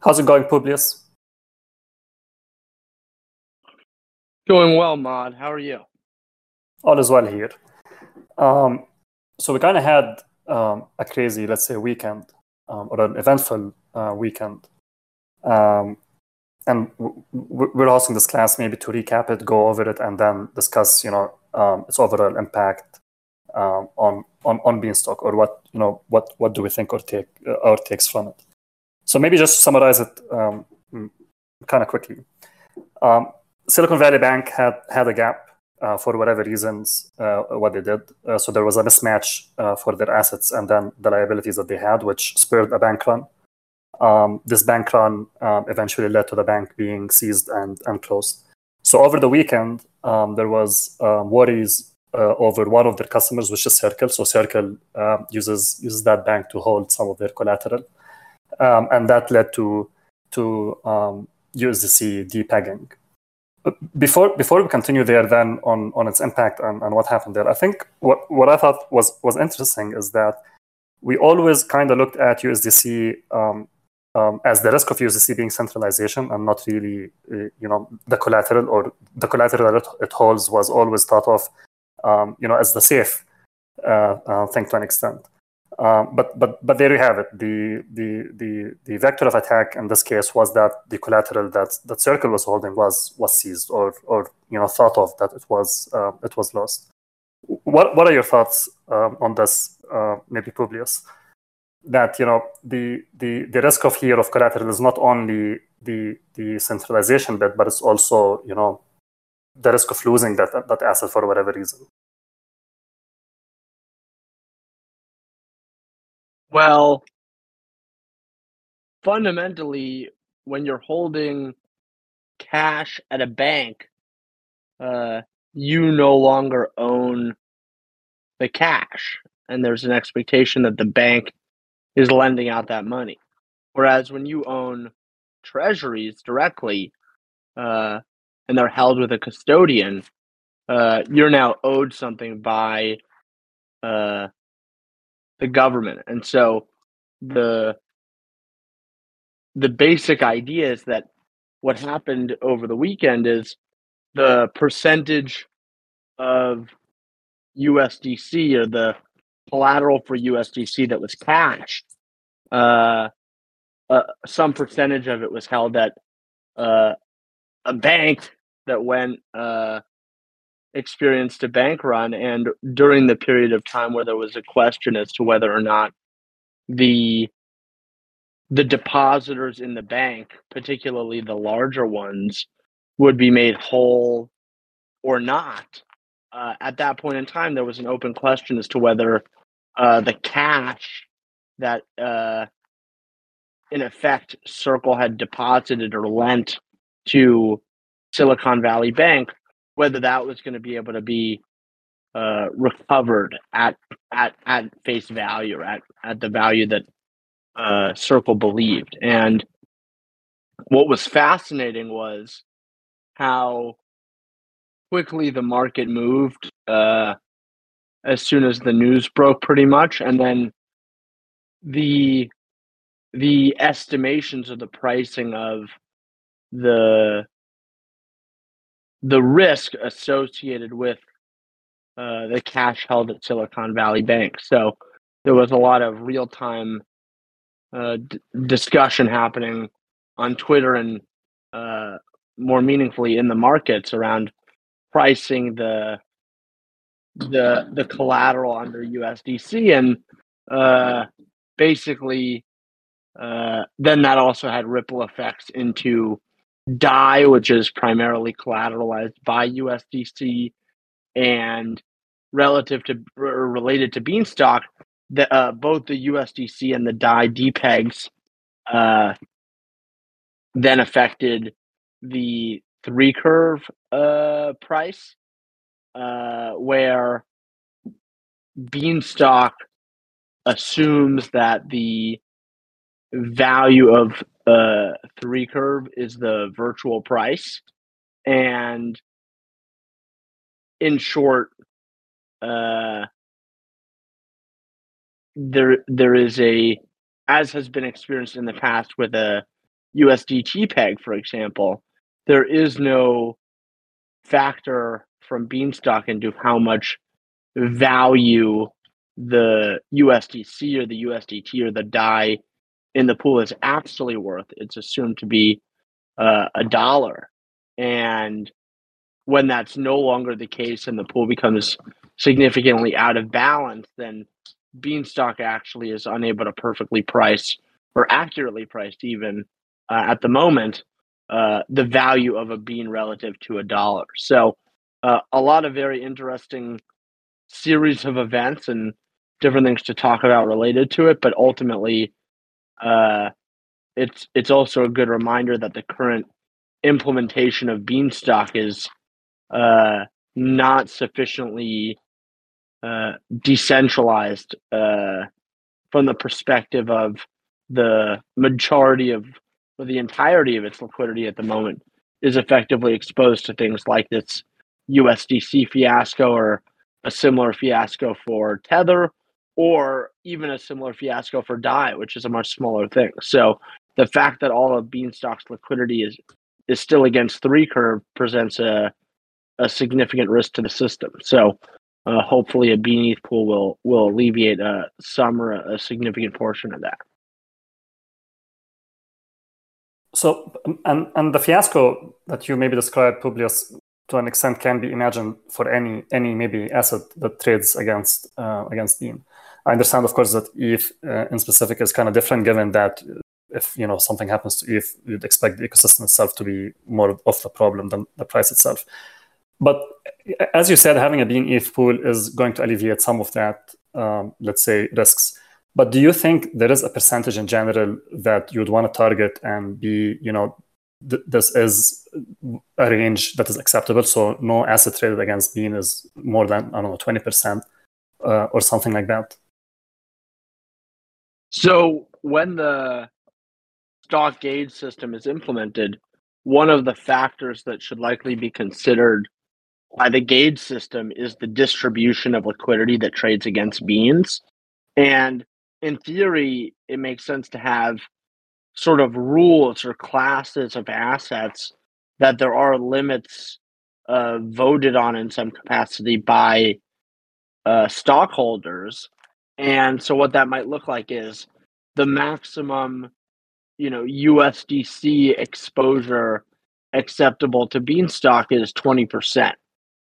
How's it going, Publius? Doing well, Mod. How are you? All is well here. Um, so we kind of had um, a crazy, let's say, weekend um, or an eventful uh, weekend. Um, and w- w- we're hosting this class maybe to recap it, go over it, and then discuss, you know, um, its overall impact um, on on on Beanstalk or what you know what what do we think or take uh, our takes from it. So maybe just summarize it um, kind of quickly. Um, Silicon Valley Bank had had a gap uh, for whatever reasons uh, what they did. Uh, so there was a mismatch uh, for their assets and then the liabilities that they had, which spurred a bank run. Um, this bank run um, eventually led to the bank being seized and, and closed. So over the weekend, um, there was um, worries uh, over one of their customers, which is Circle. So Circle uh, uses uses that bank to hold some of their collateral, um, and that led to to um, USDC depegging. Before before we continue there, then on on its impact and, and what happened there, I think what what I thought was was interesting is that we always kind of looked at USDC um, um, as the risk of USDC being centralization and not really, uh, you know, the collateral or the collateral that it, holds was always thought of, um, you know, as the safe uh, uh, thing to an extent. Um, but but but there you have it. The the the the vector of attack in this case was that the collateral that that Circle was holding was was seized or or you know thought of that it was uh, it was lost. What what are your thoughts um, on this, uh, maybe Publius? That you know the the the risk of here of collateral is not only the the centralization bit, but it's also you know the risk of losing that that asset for whatever reason. Well, fundamentally, when you're holding cash at a bank, uh, you no longer own the cash, and there's an expectation that the bank is lending out that money. Whereas when you own treasuries directly, uh, and they're held with a custodian, uh, you're now owed something by uh, the government. And so the the basic idea is that what happened over the weekend is the percentage of USDC or the collateral for USDC that was cash, uh, uh, some percentage of it was held at uh, a bank that went uh, experienced a bank run and during the period of time where there was a question as to whether or not the the depositors in the bank particularly the larger ones would be made whole or not uh, at that point in time there was an open question as to whether uh, the cash that uh, in effect circle had deposited or lent to silicon valley bank whether that was going to be able to be uh, recovered at at at face value at at the value that uh, Circle believed. And what was fascinating was how quickly the market moved uh, as soon as the news broke, pretty much, and then the the estimations of the pricing of the the risk associated with uh, the cash held at Silicon Valley Bank. So there was a lot of real time uh, d- discussion happening on Twitter and uh, more meaningfully in the markets around pricing the the the collateral under USDC and uh, basically uh, then that also had ripple effects into DAI, which is primarily collateralized by USDC, and relative to or related to Beanstalk, the, uh, both the USDC and the DAI depegs uh, then affected the three curve uh, price, uh, where Beanstalk assumes that the value of uh, three curve is the virtual price. And in short, uh, there there is a as has been experienced in the past with a USDT peg, for example, there is no factor from Beanstalk into how much value the USDC or the USDT or the DAI in the pool is actually worth. It's assumed to be uh, a dollar. And when that's no longer the case and the pool becomes significantly out of balance, then Beanstalk actually is unable to perfectly price or accurately priced even uh, at the moment uh, the value of a bean relative to a dollar. So uh, a lot of very interesting series of events and different things to talk about related to it, but ultimately, uh, it's it's also a good reminder that the current implementation of Beanstalk is uh, not sufficiently uh, decentralized uh, from the perspective of the majority of or the entirety of its liquidity at the moment is effectively exposed to things like this USDC fiasco or a similar fiasco for Tether or even a similar fiasco for DAI, which is a much smaller thing. So the fact that all of Beanstalk's liquidity is is still against three curve presents a a significant risk to the system. So uh, hopefully a Bean ETH pool will will alleviate uh, some or a significant portion of that. So and and the fiasco that you maybe described, Publius, to an extent can be imagined for any any maybe asset that trades against uh, against Bean. I understand, of course, that ETH uh, in specific is kind of different, given that if you know something happens to ETH, you'd expect the ecosystem itself to be more of the problem than the price itself. But as you said, having a Bean ETH pool is going to alleviate some of that, um, let's say, risks. But do you think there is a percentage in general that you'd want to target and be, you know, th- this is a range that is acceptable? So no asset traded against Bean is more than, I don't know, 20% uh, or something like that? So when the Stalk gauge system is implemented, one of the factors that should likely be considered by the gauge system is the distribution of liquidity that trades against beans. And in theory, it makes sense to have sort of rules or classes of assets that there are limits uh, voted on in some capacity by uh, Stalkholders. And so, what that might look like is the maximum, you know, USDC exposure acceptable to Beanstalk is 20%.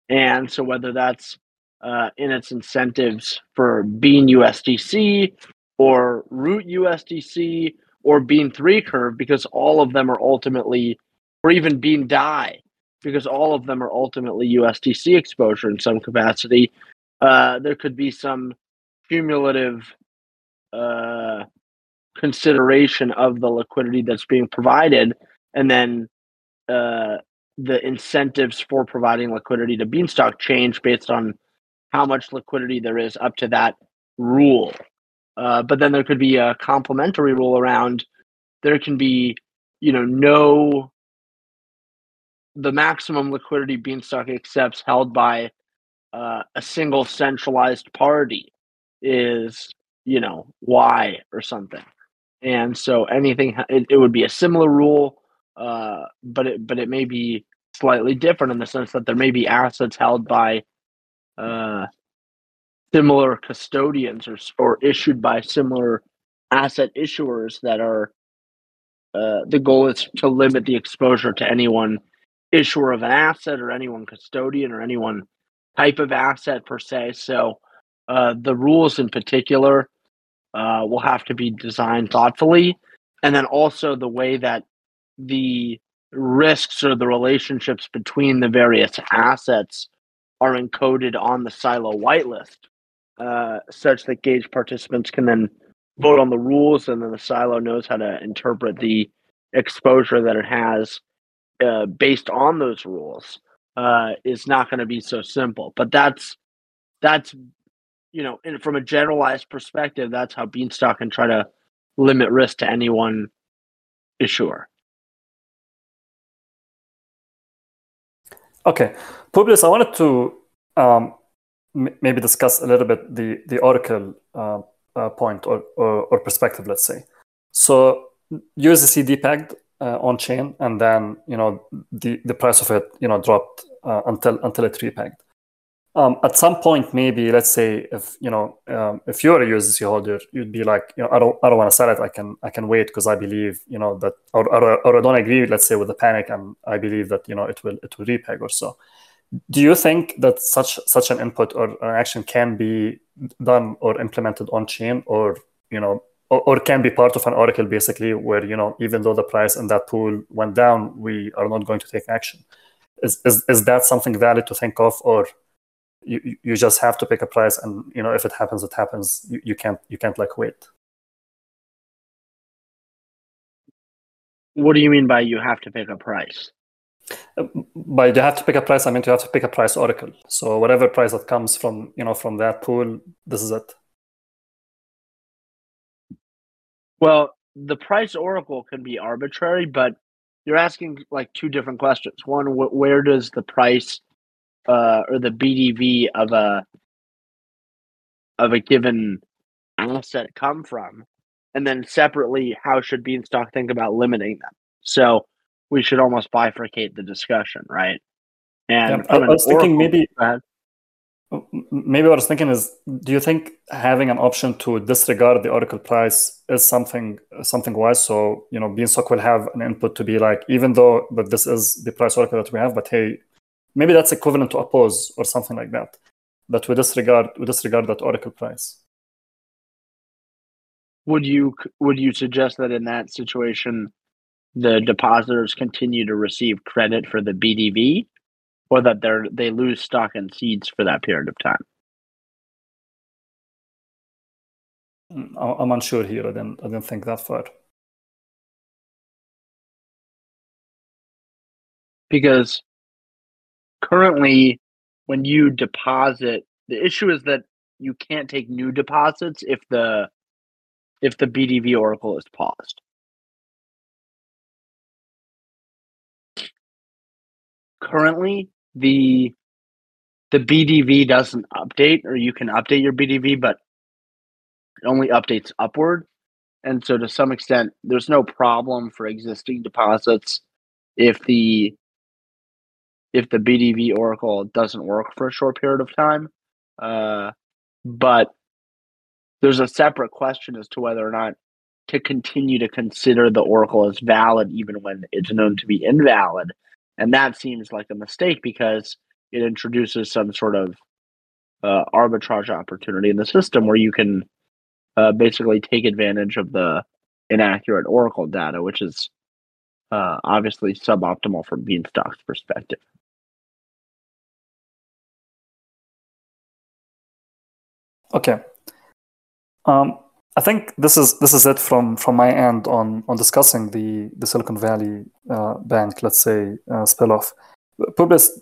And so whether that's uh, in its incentives for Bean USDC or Root USDC or Bean 3 curve, because all of them are ultimately, or even Bean DAI, because all of them are ultimately USDC exposure in some capacity, uh, there could be some cumulative uh, consideration of the liquidity that's being provided. And then uh, the incentives for providing liquidity to Beanstalk change based on how much liquidity there is up to that rule. Uh, but then there could be a complementary rule around there can be, you know, no the maximum liquidity Beanstalk accepts held by uh, a single centralized party is, you know, why or something. And so anything, it, it would be a similar rule, uh, but it but it may be slightly different in the sense that there may be assets held by uh, similar custodians or, or issued by similar asset issuers that are uh, the goal is to limit the exposure to any one issuer of an asset or any one custodian or any one type of asset per se. So uh, the rules in particular uh, will have to be designed thoughtfully. And then also the way that the risks or the relationships between the various assets are encoded on the silo whitelist, uh, such that gauge participants can then vote on the rules, and then the silo knows how to interpret the exposure that it has uh, based on those rules. Uh, is not going to be so simple, but that's that's you know, and from a generalized perspective, that's how Beanstalk can try to limit risk to any one issuer. Okay, Publius, I wanted to um, m- maybe discuss a little bit the the Oracle uh, uh, point or, or, or perspective, let's say. So USDC depegged uh, on chain, and then you know the the price of it you know dropped uh, until until it repegged. Um, at some point, maybe let's say if you know um, if you're a USDC holder, you'd be like, you know, I don't I don't want to sell it. I can I can wait because I believe you know that or, or or I don't agree. Let's say with the panic, and I believe that you know it will it will repeg or so. Do you think that such such an input or an action can be done or implemented on chain, or you know or, or, can be part of an oracle basically where you know even though the price in that pool went down we are not going to take action is, is, is that something valid to think of or you, you just have to pick a price and you know if it happens it happens. You, you can't you can't like wait. What do you mean by you have to pick a price? Uh, by you have to pick a price i mean you have to pick a price oracle. So whatever price that comes from you know from that pool this is it. Well, the price oracle can be arbitrary, but you're asking like two different questions. One, wh- where does the price uh, or the BDV of a of a given asset come from? And then separately, how should Beanstalk think about limiting them? So we should almost bifurcate the discussion, right? And yeah, I, was thinking maybe Maybe what I was thinking is, do you think having an option to disregard the oracle price is something something wise? So you know, Beanstalk will have an input to be like, even though that this is the price oracle that we have, but hey, maybe that's equivalent to oppose or something like that. That we disregard we disregard that oracle price. Would you would you suggest that in that situation, the depositors continue to receive credit for the BDV, or that they're they lose Stalk and seeds for that period of time. Mm, I'm unsure here. I didn't I didn't think that far. Because currently, when you deposit, the issue is that you can't take new deposits if the if the BDV Oracle is paused. Currently, the the BDV doesn't update, or you can update your BDV, but it only updates upward. And so, to some extent, there's no problem for existing deposits if the if the BDV Oracle doesn't work for a short period of time. Uh, but there's a separate question as to whether or not to continue to consider the Oracle as valid, even when it's known to be invalid. And that seems like a mistake because it introduces some sort of uh, arbitrage opportunity in the system where you can uh, basically take advantage of the inaccurate Oracle data, which is uh, obviously suboptimal from Beanstalk's perspective. Okay. Um, I think this is this is it from from my end on on discussing the the Silicon Valley uh, Bank, let's say, uh, spill off. Publius,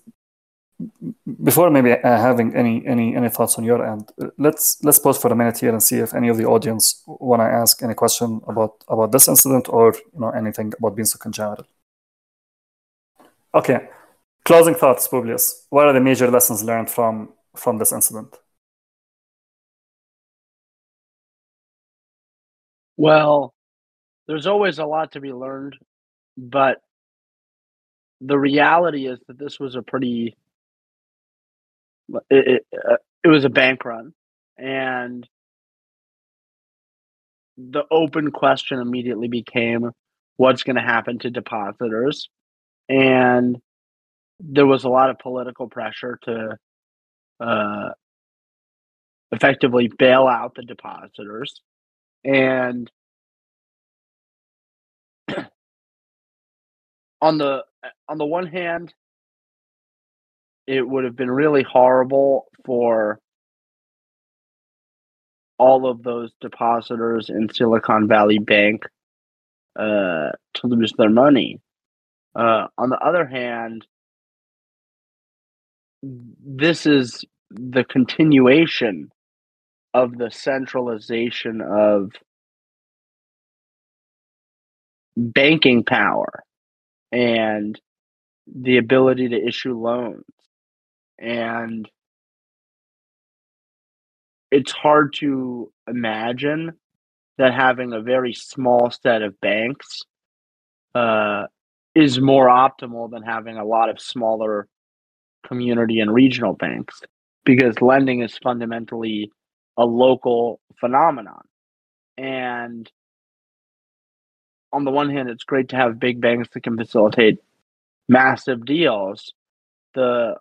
before maybe uh, having any any any thoughts on your end, let's let's pause for a minute here and see if any of the audience want to ask any question about about this incident or you know anything about Beanstalk in general. Okay, closing thoughts, Publius. What are the major lessons learned from from this incident? Well, there's always a lot to be learned, but the reality is that this was a pretty it, it, uh, it was a bank run and the open question immediately became what's going to happen to depositors and there was a lot of political pressure to uh, effectively bail out the depositors and on the on the one hand it would have been really horrible for all of those depositors in Silicon Valley Bank uh, to lose their money. Uh, on the other hand, this is the continuation of the centralization of banking power and the ability to issue loans. And it's hard to imagine that having a very small set of banks uh, is more optimal than having a lot of smaller community and regional banks because lending is fundamentally a local phenomenon. And on the one hand, it's great to have big banks that can facilitate massive deals. The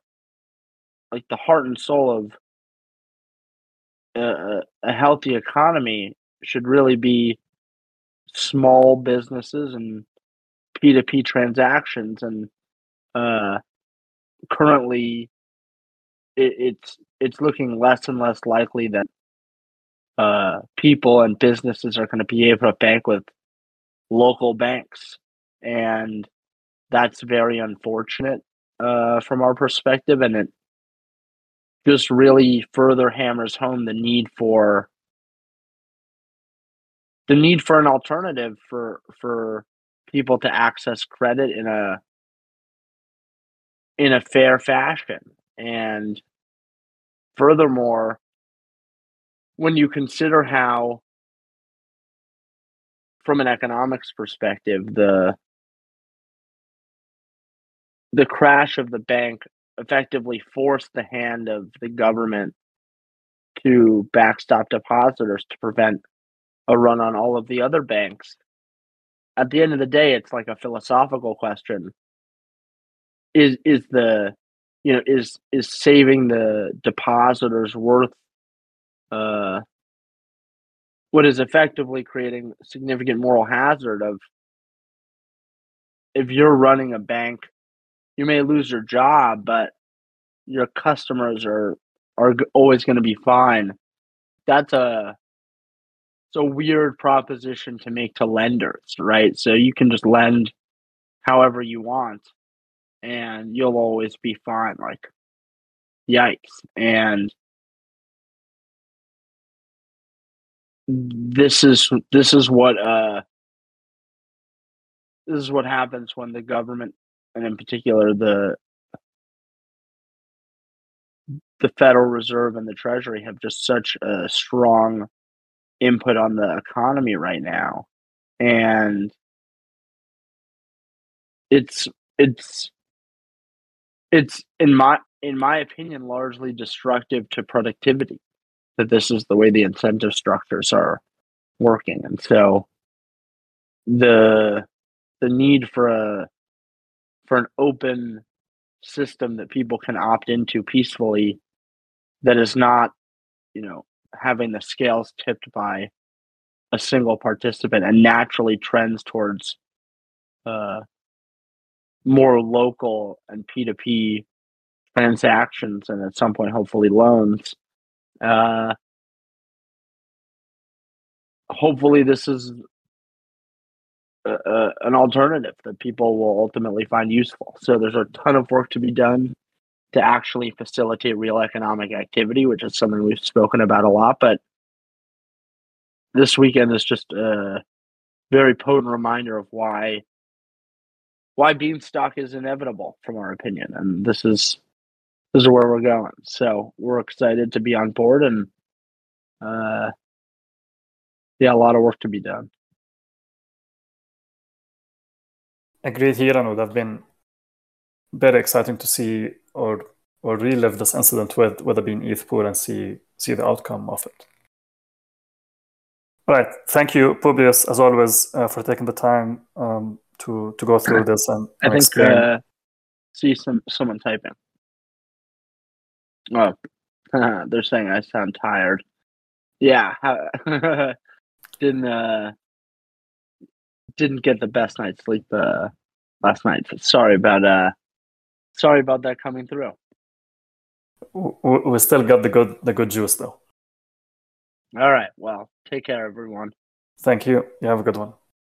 like the heart and soul of a, a healthy economy should really be small businesses and P2P transactions. And uh, currently, it, it's it's looking less and less likely that uh, people and businesses are going to be able to bank with local banks, and that's very unfortunate uh, from our perspective, and it just really further hammers home the need for the need for an alternative for for people to access credit in a in a fair fashion. And furthermore when you consider how from an economics perspective the the crash of the bank effectively forced the hand of the government to backstop depositors to prevent a run on all of the other banks. At the end of the day, it's like a philosophical question. Is is the you know is is saving the depositors worth uh what is effectively creating significant moral hazard of if you're running a bank you may lose your job, but your customers are are always going to be fine. That's a it's a weird proposition to make to lenders, right? So you can just lend however you want and you'll always be fine. Like yikes. And this is this is what uh this is what happens when the government and in particular the the Federal Reserve and the Treasury have just such a strong input on the economy right now, and it's it's it's in my in my opinion largely destructive to productivity that this is the way the incentive structures are working. And so the the need for a for an open system that people can opt into peacefully that is not you know having the scales tipped by a single participant and naturally trends towards uh, more local and p2p transactions and at some point hopefully loans uh, hopefully this is a, an alternative that people will ultimately find useful. So there's a ton of work to be done to actually facilitate real economic activity, which is something we've spoken about a lot. But this weekend is just a very potent reminder of why why beanstalk is inevitable from our opinion, and this is this is where we're going. So we're excited to be on board, and uh, yeah, a lot of work to be done. agreed here and would have been very exciting to see or or relive this incident with with Bean ETH pool and see see the outcome of it. All right, thank you, Publius, as always, uh, for taking the time um, to to go through this and, and I think uh, see some someone typing. Oh, they're saying I sound tired. Yeah, didn't uh, didn't get the best night's sleep uh, last night. Sorry about uh, sorry about that coming through. We still got the good the good juice though. All right. Well, take care, everyone. Thank you. You have a good one.